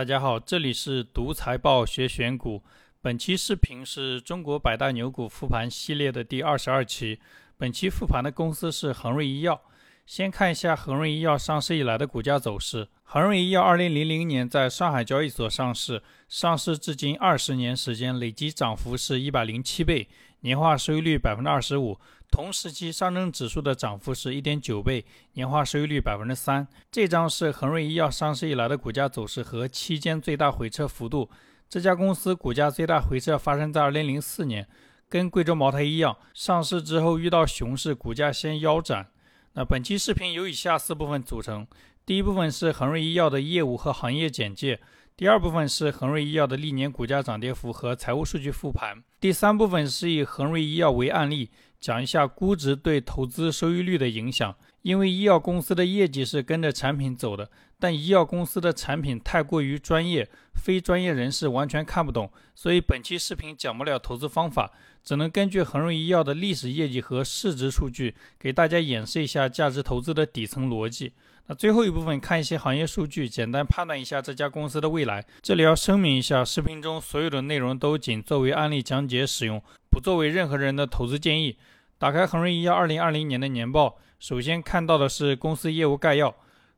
大家好，这里是读财报学选股。本期视频是中国百大牛股复盘系列的第二十二期。本期复盘的公司是恒瑞医药。先看一下恒瑞医药上市以来的股价走势。恒瑞医药二零零零年在上海交易所上市，上市至今二十年时间，累计涨幅是一百零七倍，年化收益率百分之二十五。同时期上证指数的涨幅是一点九倍，年化收益率百分之三。这张是恒瑞医药上市以来的股价走势和期间最大回撤幅度。这家公司股价最大回撤发生在二零零四年，跟贵州茅台一样，上市之后遇到熊市，股价先腰斩。那本期视频由以下四部分组成：第一部分是恒瑞医药的业务和行业简介；第二部分是恒瑞医药的历年股价涨跌幅和财务数据复盘；第三部分是以恒瑞医药为案例。讲一下估值对投资收益率的影响。因为医药公司的业绩是跟着产品走的，但医药公司的产品太过于专业，非专业人士完全看不懂，所以本期视频讲不了投资方法，只能根据恒瑞医药的历史业绩和市值数据，给大家演示一下价值投资的底层逻辑。那最后一部分看一些行业数据，简单判断一下这家公司的未来。这里要声明一下，视频中所有的内容都仅作为案例讲解使用，不作为任何人的投资建议。打开恒瑞医药二零二零年的年报，首先看到的是公司业务概要。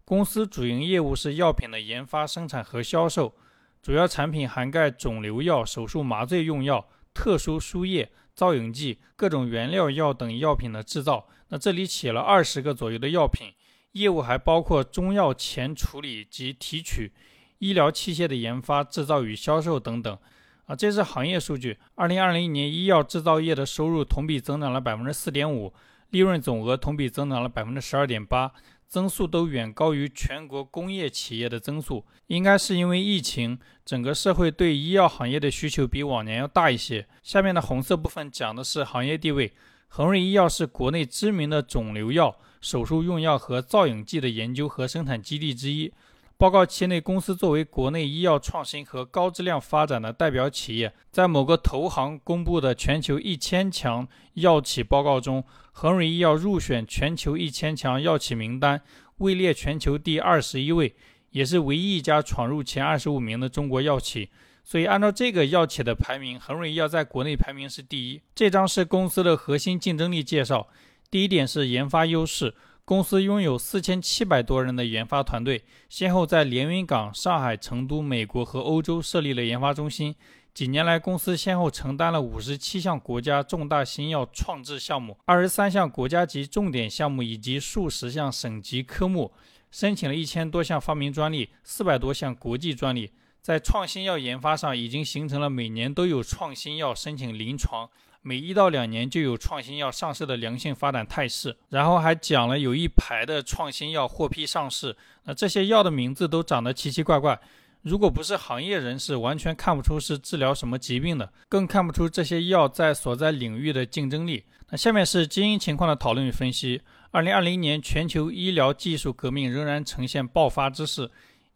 公司主营业务是药品的研发、生产和销售，主要产品涵盖肿瘤药、手术麻醉用药、特殊输液、造影剂、各种原料药等药品的制造。那这里写了二十个左右的药品，业务还包括中药前处理及提取、医疗器械的研发、制造与销售等等。啊，这是行业数据。二零二零年，医药制造业的收入同比增长了百分之四点五，利润总额同比增长了百分之十二点八，增速都远高于全国工业企业的增速。应该是因为疫情，整个社会对医药行业的需求比往年要大一些。下面的红色部分讲的是行业地位。恒瑞医药是国内知名的肿瘤药、手术用药和造影剂的研究和生产基地之一。报告期内，公司作为国内医药创新和高质量发展的代表企业，在某个投行公布的全球一千强药企报告中，恒瑞医药入选全球一千强药企名单，位列全球第二十一位，也是唯一一家闯入前二十五名的中国药企。所以，按照这个药企的排名，恒瑞医药在国内排名是第一。这张是公司的核心竞争力介绍，第一点是研发优势。公司拥有四千七百多人的研发团队，先后在连云港、上海、成都、美国和欧洲设立了研发中心。几年来，公司先后承担了五十七项国家重大新药创制项目、二十三项国家级重点项目以及数十项省级科目，申请了一千多项发明专利、四百多项国际专利。在创新药研发上，已经形成了每年都有创新药申请临床。每一到两年就有创新药上市的良性发展态势，然后还讲了有一排的创新药获批上市。那这些药的名字都长得奇奇怪怪，如果不是行业人士，完全看不出是治疗什么疾病的，更看不出这些药在所在领域的竞争力。那下面是经营情况的讨论与分析。二零二零年全球医疗技术革命仍然呈现爆发之势，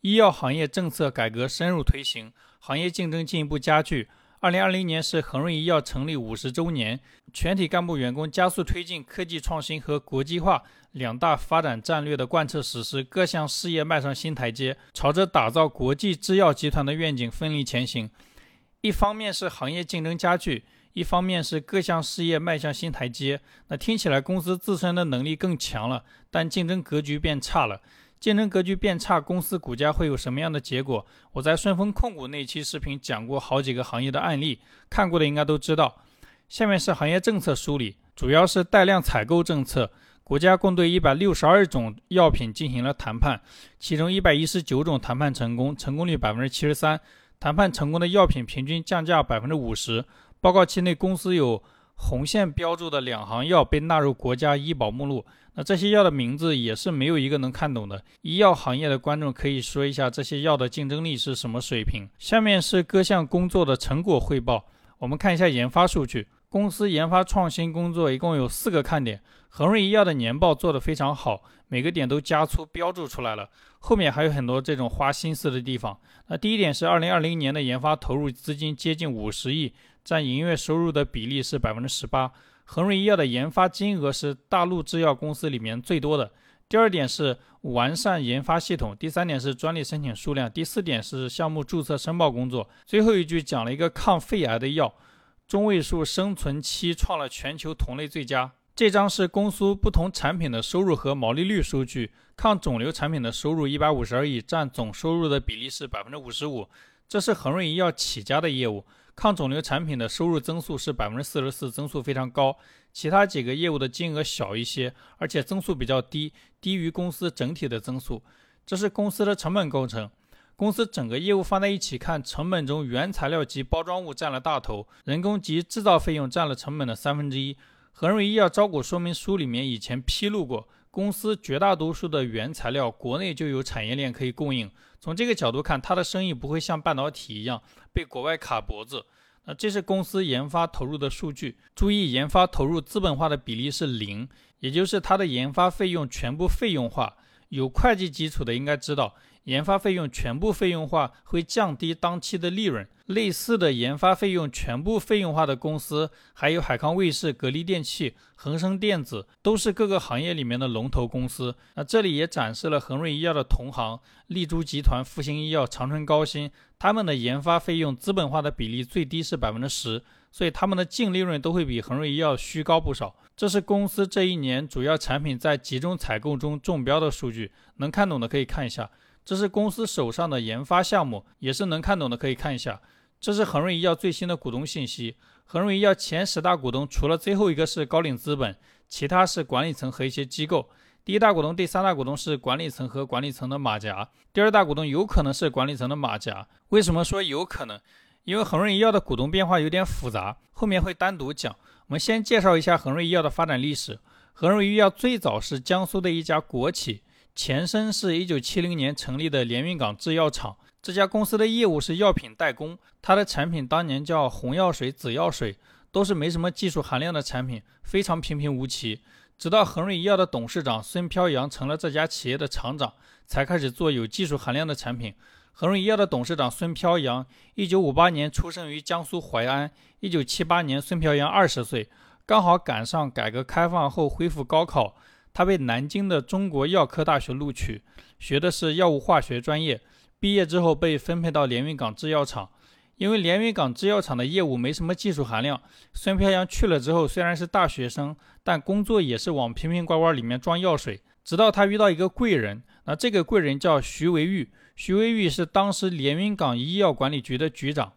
医药行业政策改革深入推行，行业竞争进一步加剧。二零二零年是恒瑞医药成立五十周年，全体干部员工加速推进科技创新和国际化两大发展战略的贯彻实施，各项事业迈上新台阶，朝着打造国际制药集团的愿景奋力前行。一方面是行业竞争加剧，一方面是各项事业迈向新台阶。那听起来公司自身的能力更强了，但竞争格局变差了。竞争格局变差，公司股价会有什么样的结果？我在顺丰控股那期视频讲过好几个行业的案例，看过的应该都知道。下面是行业政策梳理，主要是带量采购政策。国家共对一百六十二种药品进行了谈判，其中一百一十九种谈判成功，成功率百分之七十三。谈判成功的药品平均降价百分之五十。报告期内，公司有红线标注的两行药被纳入国家医保目录。那这些药的名字也是没有一个能看懂的。医药行业的观众可以说一下这些药的竞争力是什么水平？下面是各项工作的成果汇报。我们看一下研发数据。公司研发创新工作一共有四个看点。恒瑞医药的年报做得非常好，每个点都加粗标注出来了。后面还有很多这种花心思的地方。那第一点是二零二零年的研发投入资金接近五十亿，占营业收入的比例是百分之十八。恒瑞医药的研发金额是大陆制药公司里面最多的，第二点是完善研发系统，第三点是专利申请数量，第四点是项目注册申报工作。最后一句讲了一个抗肺癌的药，中位数生存期创了全球同类最佳。这张是公司不同产品的收入和毛利率数据，抗肿瘤产品的收入一百五十二亿，占总收入的比例是百分之五十五，这是恒瑞医药起家的业务。抗肿瘤产品的收入增速是百分之四十四，增速非常高。其他几个业务的金额小一些，而且增速比较低，低于公司整体的增速。这是公司的成本构成。公司整个业务放在一起看，成本中原材料及包装物占了大头，人工及制造费用占了成本的三分之一。恒瑞医药招股说明书里面以前披露过，公司绝大多数的原材料国内就有产业链可以供应。从这个角度看，它的生意不会像半导体一样被国外卡脖子。那这是公司研发投入的数据。注意，研发投入资本化的比例是零，也就是它的研发费用全部费用化。有会计基础的应该知道。研发费用全部费用化会降低当期的利润。类似的研发费用全部费用化的公司，还有海康卫视、格力电器、恒生电子，都是各个行业里面的龙头公司。那这里也展示了恒瑞医药的同行，丽珠集团、复星医药、长春高新，他们的研发费用资本化的比例最低是百分之十，所以他们的净利润都会比恒瑞医药虚高不少。这是公司这一年主要产品在集中采购中中标的数据，能看懂的可以看一下。这是公司手上的研发项目，也是能看懂的，可以看一下。这是恒瑞医药最新的股东信息。恒瑞医药前十大股东，除了最后一个是高瓴资本，其他是管理层和一些机构。第一大股东、第三大股东是管理层和管理层的马甲，第二大股东有可能是管理层的马甲。为什么说有可能？因为恒瑞医药的股东变化有点复杂，后面会单独讲。我们先介绍一下恒瑞医药的发展历史。恒瑞医药最早是江苏的一家国企。前身是一九七零年成立的连云港制药厂，这家公司的业务是药品代工，它的产品当年叫红药水、紫药水，都是没什么技术含量的产品，非常平平无奇。直到恒瑞医药的董事长孙飘扬成了这家企业的厂长，才开始做有技术含量的产品。恒瑞医药的董事长孙飘扬，一九五八年出生于江苏淮安，一九七八年孙飘扬二十岁，刚好赶上改革开放后恢复高考。他被南京的中国药科大学录取，学的是药物化学专业。毕业之后被分配到连云港制药厂，因为连云港制药厂的业务没什么技术含量。孙飘扬去了之后，虽然是大学生，但工作也是往瓶瓶罐罐里面装药水。直到他遇到一个贵人，那这个贵人叫徐维玉。徐维玉是当时连云港医药管理局的局长，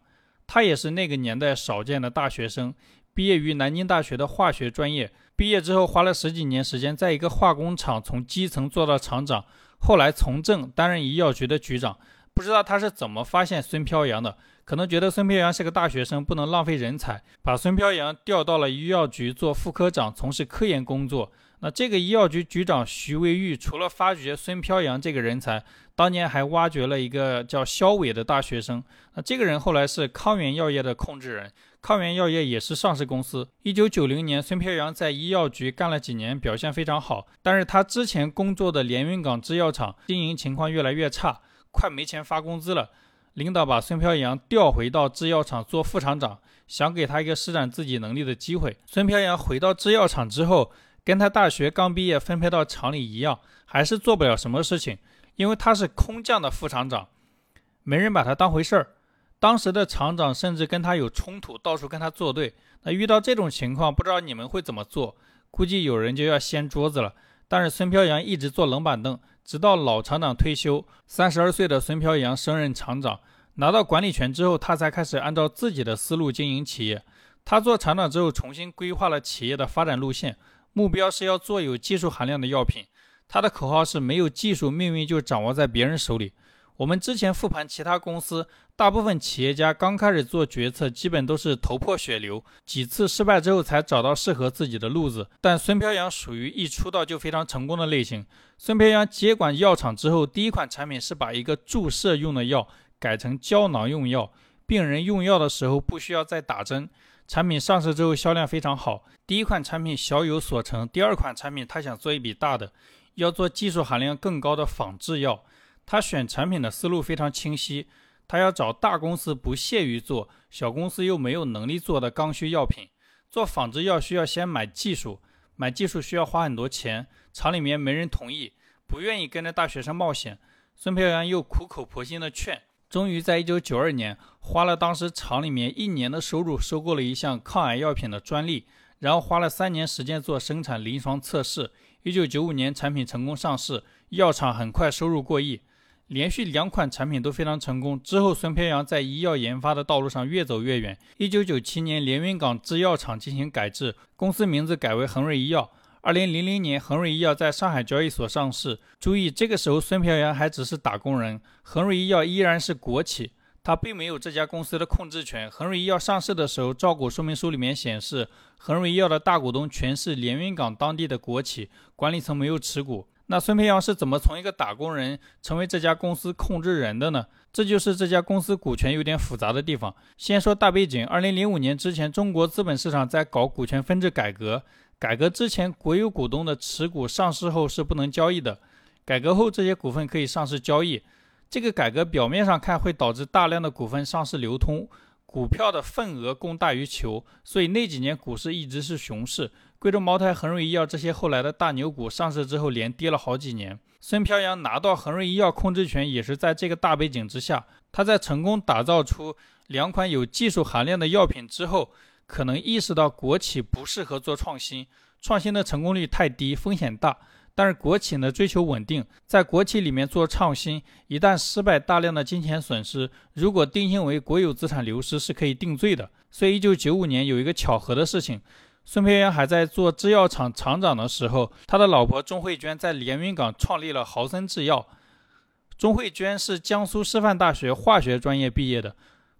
他也是那个年代少见的大学生，毕业于南京大学的化学专业。毕业之后花了十几年时间，在一个化工厂从基层做到厂长，后来从政担任医药局的局长。不知道他是怎么发现孙飘扬的，可能觉得孙飘扬是个大学生，不能浪费人才，把孙飘扬调到了医药局做副科长，从事科研工作。那这个医药局局长徐维玉，除了发掘孙飘扬这个人才，当年还挖掘了一个叫肖伟的大学生。那这个人后来是康源药业的控制人。康源药业也是上市公司。一九九零年，孙飘扬在医药局干了几年，表现非常好。但是他之前工作的连云港制药厂经营情况越来越差，快没钱发工资了。领导把孙飘扬调回到制药厂做副厂长，想给他一个施展自己能力的机会。孙飘扬回到制药厂之后，跟他大学刚毕业分配到厂里一样，还是做不了什么事情，因为他是空降的副厂长，没人把他当回事儿。当时的厂长甚至跟他有冲突，到处跟他作对。那遇到这种情况，不知道你们会怎么做？估计有人就要掀桌子了。但是孙飘扬一直坐冷板凳，直到老厂长退休，三十二岁的孙飘扬升任厂长，拿到管理权之后，他才开始按照自己的思路经营企业。他做厂长之后，重新规划了企业的发展路线，目标是要做有技术含量的药品。他的口号是：没有技术，命运就掌握在别人手里。我们之前复盘其他公司，大部分企业家刚开始做决策，基本都是头破血流，几次失败之后才找到适合自己的路子。但孙飘扬属于一出道就非常成功的类型。孙飘扬接管药厂之后，第一款产品是把一个注射用的药改成胶囊用药，病人用药的时候不需要再打针。产品上市之后销量非常好，第一款产品小有所成。第二款产品他想做一笔大的，要做技术含量更高的仿制药。他选产品的思路非常清晰，他要找大公司不屑于做，小公司又没有能力做的刚需药品。做仿制药需要先买技术，买技术需要花很多钱，厂里面没人同意。不愿意跟着大学生冒险。孙飘扬又苦口婆心的劝，终于在一九九二年花了当时厂里面一年的收入收购了一项抗癌药品的专利，然后花了三年时间做生产临床测试。一九九五年产品成功上市，药厂很快收入过亿。连续两款产品都非常成功。之后，孙飘扬在医药研发的道路上越走越远。一九九七年，连云港制药厂进行改制，公司名字改为恒瑞医药。二零零零年，恒瑞医药在上海交易所上市。注意，这个时候孙飘扬还只是打工人，恒瑞医药依然是国企，他并没有这家公司的控制权。恒瑞医药上市的时候，招股说明书里面显示，恒瑞医药的大股东全是连云港当地的国企，管理层没有持股。那孙培阳是怎么从一个打工人成为这家公司控制人的呢？这就是这家公司股权有点复杂的地方。先说大背景：二零零五年之前，中国资本市场在搞股权分置改革。改革之前，国有股东的持股上市后是不能交易的。改革后，这些股份可以上市交易。这个改革表面上看会导致大量的股份上市流通，股票的份额供大于求，所以那几年股市一直是熊市。贵州茅台、恒瑞医药这些后来的大牛股上市之后，连跌了好几年。孙飘扬拿到恒瑞医药控制权，也是在这个大背景之下。他在成功打造出两款有技术含量的药品之后，可能意识到国企不适合做创新，创新的成功率太低，风险大。但是国企呢，追求稳定，在国企里面做创新，一旦失败，大量的金钱损失，如果定性为国有资产流失，是可以定罪的。所以，一九九五年有一个巧合的事情。孙培元还在做制药厂厂长的时候，他的老婆钟慧娟在连云港创立了豪森制药。钟慧娟是江苏师范大学化学专业毕业的。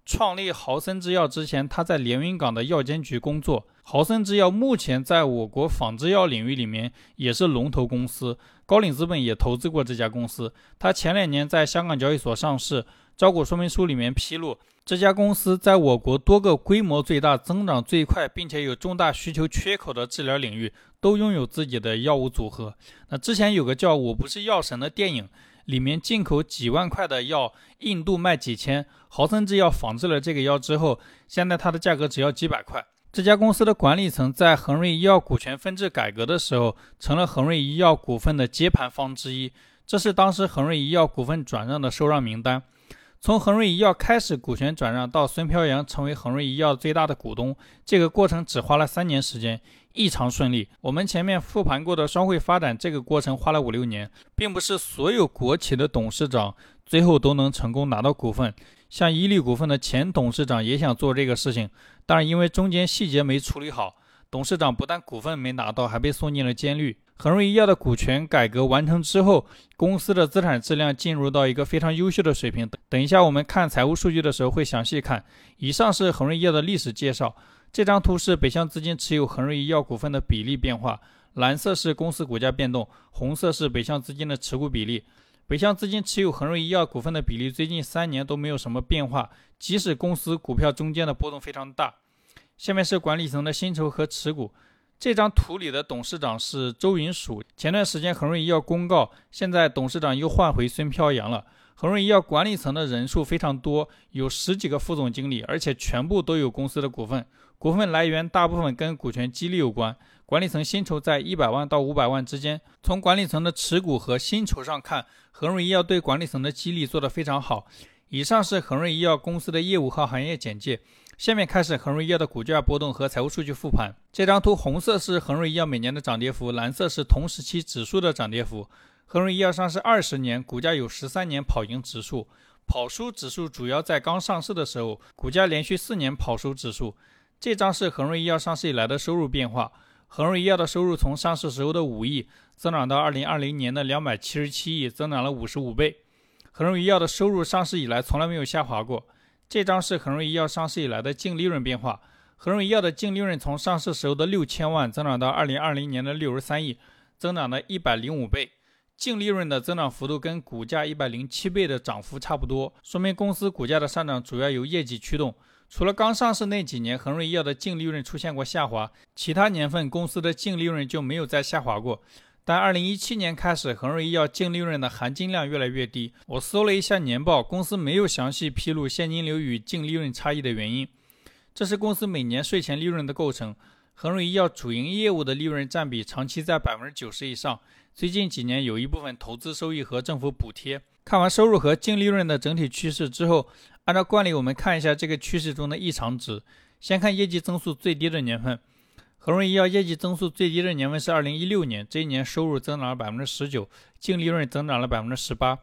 创立豪森制药之前，他在连云港的药监局工作。豪森制药目前在我国仿制药领域里面也是龙头公司，高瓴资本也投资过这家公司。他前两年在香港交易所上市，招股说明书里面披露。这家公司在我国多个规模最大、增长最快，并且有重大需求缺口的治疗领域，都拥有自己的药物组合。那之前有个叫《我不是药神》的电影，里面进口几万块的药，印度卖几千。豪森制药仿制了这个药之后，现在它的价格只要几百块。这家公司的管理层在恒瑞医药股权分置改革的时候，成了恒瑞医药股份的接盘方之一。这是当时恒瑞医药股份转让的受让名单。从恒瑞医药开始股权转让到孙飘扬成为恒瑞医药最大的股东，这个过程只花了三年时间，异常顺利。我们前面复盘过的双汇发展，这个过程花了五六年，并不是所有国企的董事长最后都能成功拿到股份。像伊利股份的前董事长也想做这个事情，但是因为中间细节没处理好，董事长不但股份没拿到，还被送进了监狱。恒瑞医药的股权改革完成之后，公司的资产质量进入到一个非常优秀的水平。等一下我们看财务数据的时候会详细看。以上是恒瑞医药的历史介绍。这张图是北向资金持有恒瑞医药股份的比例变化，蓝色是公司股价变动，红色是北向资金的持股比例。北向资金持有恒瑞医药股份的比例最近三年都没有什么变化，即使公司股票中间的波动非常大。下面是管理层的薪酬和持股。这张图里的董事长是周云曙。前段时间恒瑞医药公告，现在董事长又换回孙飘扬了。恒瑞医药管理层的人数非常多，有十几个副总经理，而且全部都有公司的股份。股份来源大部分跟股权激励有关。管理层薪酬在一百万到五百万之间。从管理层的持股和薪酬上看，恒瑞医药对管理层的激励做得非常好。以上是恒瑞医药公司的业务和行业简介。下面开始恒瑞医药的股价波动和财务数据复盘。这张图红色是恒瑞医药每年的涨跌幅，蓝色是同时期指数的涨跌幅。恒瑞医药上市二十年，股价有十三年跑赢指数，跑输指数主要在刚上市的时候，股价连续四年跑输指数。这张是恒瑞医药上市以来的收入变化。恒瑞医药的收入从上市时候的五亿增长到二零二零年的两百七十七亿，增长了五十五倍。恒瑞医药的收入上市以来从来没有下滑过。这张是恒瑞医药上市以来的净利润变化。恒瑞医药的净利润从上市时候的六千万增长到二零二零年的六十三亿，增长了一百零五倍。净利润的增长幅度跟股价一百零七倍的涨幅差不多，说明公司股价的上涨主要由业绩驱动。除了刚上市那几年，恒瑞医药的净利润出现过下滑，其他年份公司的净利润就没有再下滑过。但二零一七年开始，恒瑞医药净利润的含金量越来越低。我搜了一下年报，公司没有详细披露现金流与净利润差异的原因。这是公司每年税前利润的构成。恒瑞医药主营业务的利润占比长期在百分之九十以上，最近几年有一部分投资收益和政府补贴。看完收入和净利润的整体趋势之后，按照惯例，我们看一下这个趋势中的异常值。先看业绩增速最低的年份，恒瑞医药业绩增速最低的年份是二零一六年，这一年收入增长了百分之十九，净利润增长了百分之十八。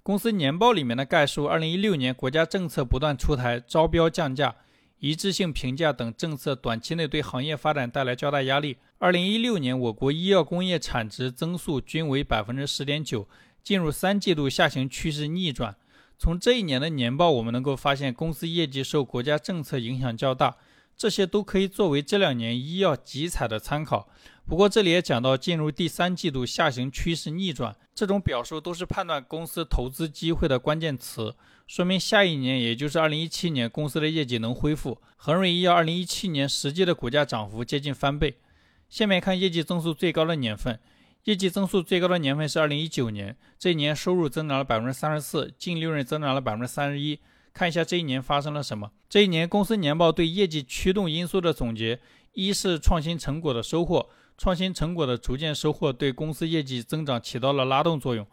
公司年报里面的概述，二零一六年国家政策不断出台，招标降价。一致性评价等政策短期内对行业发展带来较大压力。二零一六年，我国医药工业产值增速均为百分之十点九，进入三季度下行趋势逆转。从这一年的年报，我们能够发现公司业绩受国家政策影响较大，这些都可以作为这两年医药集采的参考。不过这里也讲到进入第三季度下行趋势逆转，这种表述都是判断公司投资机会的关键词。说明下一年，也就是二零一七年，公司的业绩能恢复。恒瑞医药二零一七年实际的股价涨幅接近翻倍。下面看业绩增速最高的年份，业绩增速最高的年份是二零一九年，这一年收入增长了百分之三十四，净利润增长了百分之三十一。看一下这一年发生了什么？这一年公司年报对业绩驱动因素的总结：一是创新成果的收获，创新成果的逐渐收获对公司业绩增长起到了拉动作用。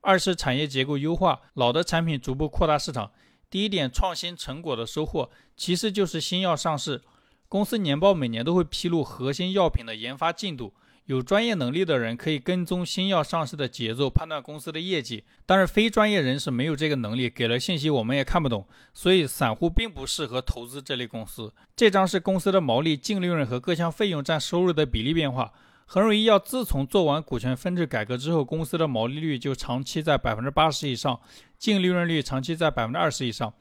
二是产业结构优化，老的产品逐步扩大市场。第一点，创新成果的收获，其次就是新药上市。公司年报每年都会披露核心药品的研发进度，有专业能力的人可以跟踪新药上市的节奏，判断公司的业绩。但是非专业人士没有这个能力，给了信息我们也看不懂，所以散户并不适合投资这类公司。这张是公司的毛利、净利润和各项费用占收入的比例变化。恒瑞医药自从做完股权分置改革之后，公司的毛利率就长期在百分之八十以上，净利润率长期在百分之二十以上。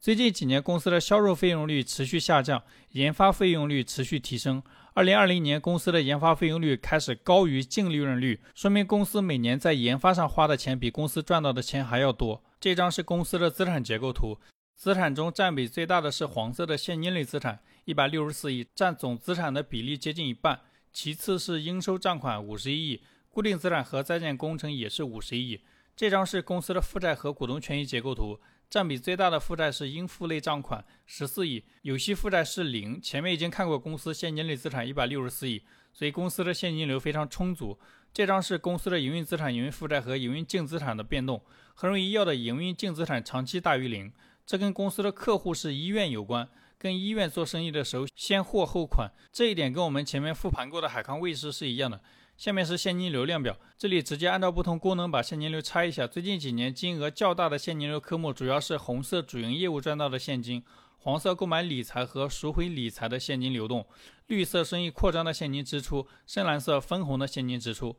最近几年，公司的销售费用率持续下降，研发费用率持续提升。二零二零年，公司的研发费用率开始高于净利润率，说明公司每年在研发上花的钱比公司赚到的钱还要多。这张是公司的资产结构图，资产中占比最大的是黄色的现金类资产，一百六十四亿，占总资产的比例接近一半。其次是应收账款五十一亿，固定资产和在建工程也是五十亿。这张是公司的负债和股东权益结构图，占比最大的负债是应付类账款十四亿，有息负债是零。前面已经看过公司现金类资产一百六十四亿，所以公司的现金流非常充足。这张是公司的营运资产、营运负债和营运净资产的变动。恒瑞医药的营运净资产长期大于零，这跟公司的客户是医院有关。跟医院做生意的时候，先货后款，这一点跟我们前面复盘过的海康卫视是一样的。下面是现金流量表，这里直接按照不同功能把现金流拆一下。最近几年金额较大的现金流科目主要是红色主营业务赚到的现金，黄色购买理财和赎回理财的现金流动，绿色生意扩张的现金支出，深蓝色分红的现金支出。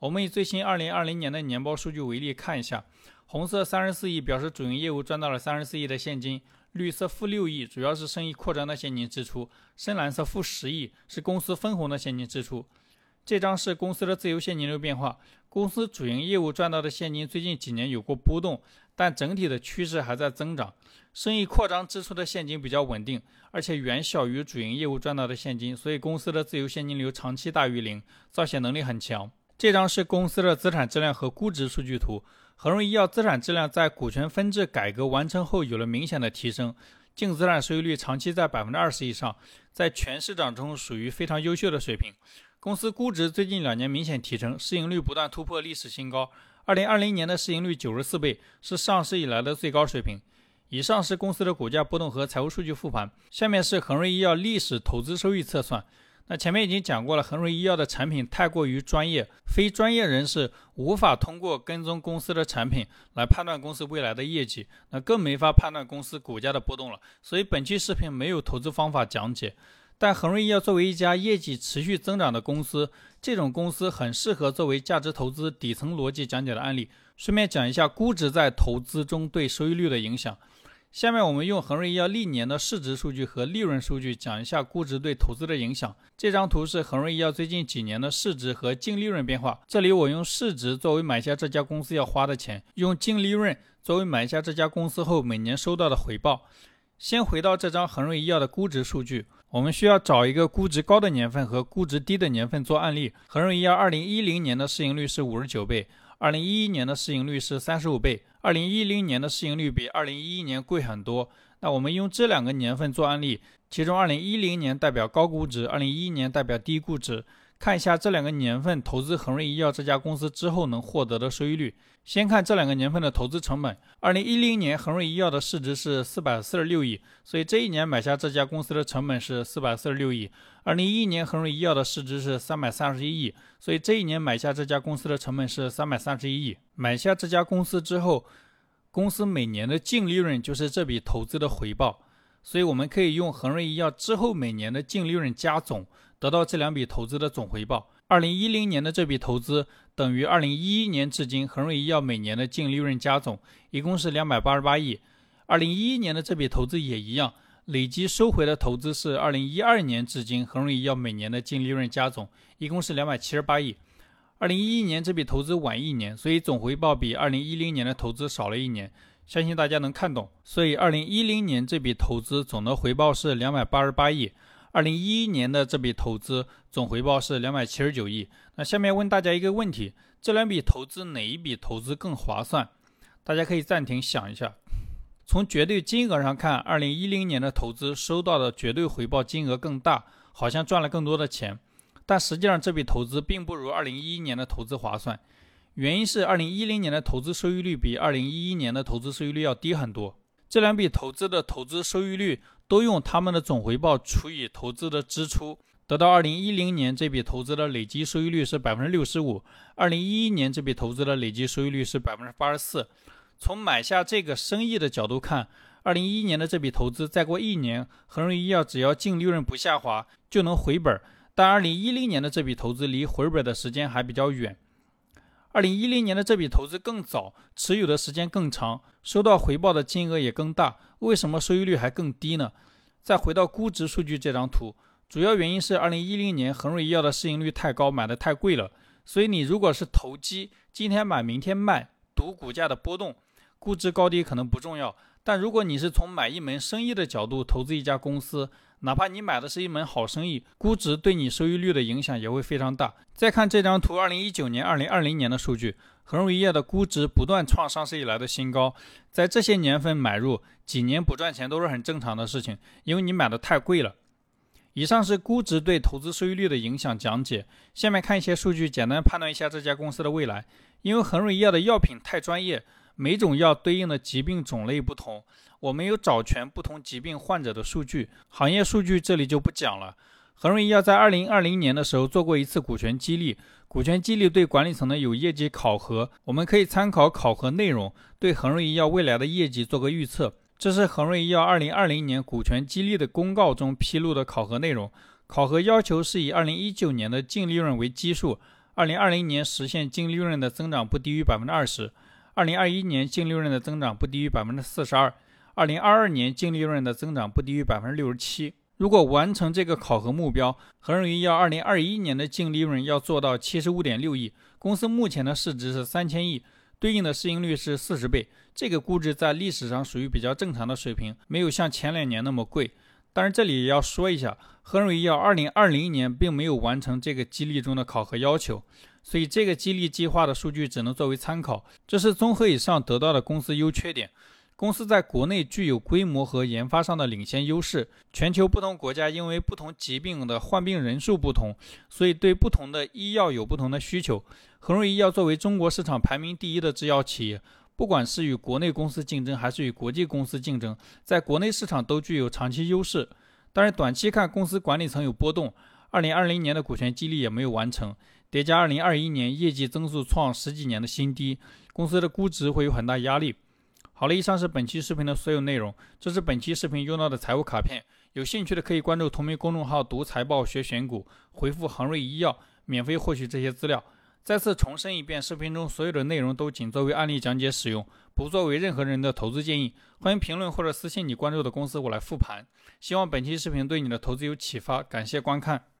我们以最新二零二零年的年报数据为例看一下，红色三十四亿表示主营业务赚到了三十四亿的现金。绿色负六亿，主要是生意扩张的现金支出；深蓝色负十亿，是公司分红的现金支出。这张是公司的自由现金流变化。公司主营业务赚到的现金最近几年有过波动，但整体的趋势还在增长。生意扩张支出的现金比较稳定，而且远小于主营业务赚到的现金，所以公司的自由现金流长期大于零，造血能力很强。这张是公司的资产质量和估值数据图。恒瑞医药资产质量在股权分置改革完成后有了明显的提升，净资产收益率长期在百分之二十以上，在全市场中属于非常优秀的水平。公司估值最近两年明显提升，市盈率不断突破历史新高。二零二零年的市盈率九十四倍，是上市以来的最高水平。以上是公司的股价波动和财务数据复盘，下面是恒瑞医药历史投资收益测算。那前面已经讲过了，恒瑞医药的产品太过于专业，非专业人士无法通过跟踪公司的产品来判断公司未来的业绩，那更没法判断公司股价的波动了。所以本期视频没有投资方法讲解。但恒瑞医药作为一家业绩持续增长的公司，这种公司很适合作为价值投资底层逻辑讲解的案例。顺便讲一下估值在投资中对收益率的影响。下面我们用恒瑞医药历年的市值数据和利润数据讲一下估值对投资的影响。这张图是恒瑞医药最近几年的市值和净利润变化。这里我用市值作为买下这家公司要花的钱，用净利润作为买下这家公司后每年收到的回报。先回到这张恒瑞医药的估值数据，我们需要找一个估值高的年份和估值低的年份做案例。恒瑞医药二零一零年的市盈率是五十九倍。二零一一年的市盈率是三十五倍，二零一零年的市盈率比二零一一年贵很多。那我们用这两个年份做案例，其中二零一零年代表高估值二零一一年代表低估值。看一下这两个年份投资恒瑞医药这家公司之后能获得的收益率。先看这两个年份的投资成本。二零一零年恒瑞医药的市值是四百四十六亿，所以这一年买下这家公司的成本是四百四十六亿。二零一一年恒瑞医药的市值是三百三十一亿，所以这一年买下这家公司的成本是三百三十一亿。买下这家公司之后，公司每年的净利润就是这笔投资的回报，所以我们可以用恒瑞医药之后每年的净利润加总。得到这两笔投资的总回报。二零一零年的这笔投资等于二零一一年至今恒瑞医药每年的净利润加总，一共是两百八十八亿。二零一一年的这笔投资也一样，累计收回的投资是二零一二年至今恒瑞医药每年的净利润加总，一共是两百七十八亿。二零一一年这笔投资晚一年，所以总回报比二零一零年的投资少了一年，相信大家能看懂。所以二零一零年这笔投资总的回报是两百八十八亿。二零一一年的这笔投资总回报是两百七十九亿。那下面问大家一个问题：这两笔投资哪一笔投资更划算？大家可以暂停想一下。从绝对金额上看，二零一零年的投资收到的绝对回报金额更大，好像赚了更多的钱。但实际上，这笔投资并不如二零一一年的投资划算。原因是二零一零年的投资收益率比二零一一年的投资收益率要低很多。这两笔投资的投资收益率。都用他们的总回报除以投资的支出，得到二零一零年这笔投资的累计收益率是百分之六十五，二零一一年这笔投资的累计收益率是百分之八十四。从买下这个生意的角度看，二零一一年的这笔投资再过一年，恒瑞医药只要净利润不下滑就能回本，但二零一零年的这笔投资离回本的时间还比较远。二零一零年的这笔投资更早，持有的时间更长，收到回报的金额也更大。为什么收益率还更低呢？再回到估值数据这张图，主要原因是二零一零年恒瑞医药的市盈率太高，买的太贵了。所以你如果是投机，今天买明天卖，赌股价的波动，估值高低可能不重要。但如果你是从买一门生意的角度投资一家公司，哪怕你买的是一门好生意，估值对你收益率的影响也会非常大。再看这张图，二零一九年、二零二零年的数据，恒瑞医药的估值不断创上市以来的新高。在这些年份买入，几年不赚钱都是很正常的事情，因为你买的太贵了。以上是估值对投资收益率的影响讲解。下面看一些数据，简单判断一下这家公司的未来。因为恒瑞医药的药品太专业。每种药对应的疾病种类不同，我们有找全不同疾病患者的数据，行业数据这里就不讲了。恒瑞医药在二零二零年的时候做过一次股权激励，股权激励对管理层呢有业绩考核，我们可以参考考核内容，对恒瑞医药未来的业绩做个预测。这是恒瑞医药二零二零年股权激励的公告中披露的考核内容，考核要求是以二零一九年的净利润为基数，二零二零年实现净利润的增长不低于百分之二十。二零二一年净利润的增长不低于百分之四十二，二零二二年净利润的增长不低于百分之六十七。如果完成这个考核目标，恒瑞医药二零二一年的净利润要做到七十五点六亿。公司目前的市值是三千亿，对应的市盈率是四十倍，这个估值在历史上属于比较正常的水平，没有像前两年那么贵。但是这里也要说一下，恒瑞医药二零二零年并没有完成这个激励中的考核要求。所以这个激励计划的数据只能作为参考，这是综合以上得到的公司优缺点。公司在国内具有规模和研发上的领先优势，全球不同国家因为不同疾病的患病人数不同，所以对不同的医药有不同的需求。恒瑞医药作为中国市场排名第一的制药企业，不管是与国内公司竞争还是与国际公司竞争，在国内市场都具有长期优势。但是短期看，公司管理层有波动，二零二零年的股权激励也没有完成。叠加二零二一年业绩增速创十几年的新低，公司的估值会有很大压力。好了，以上是本期视频的所有内容，这是本期视频用到的财务卡片，有兴趣的可以关注同名公众号“读财报学选股”，回复“恒瑞医药”免费获取这些资料。再次重申一遍，视频中所有的内容都仅作为案例讲解使用，不作为任何人的投资建议。欢迎评论或者私信你关注的公司，我来复盘。希望本期视频对你的投资有启发，感谢观看。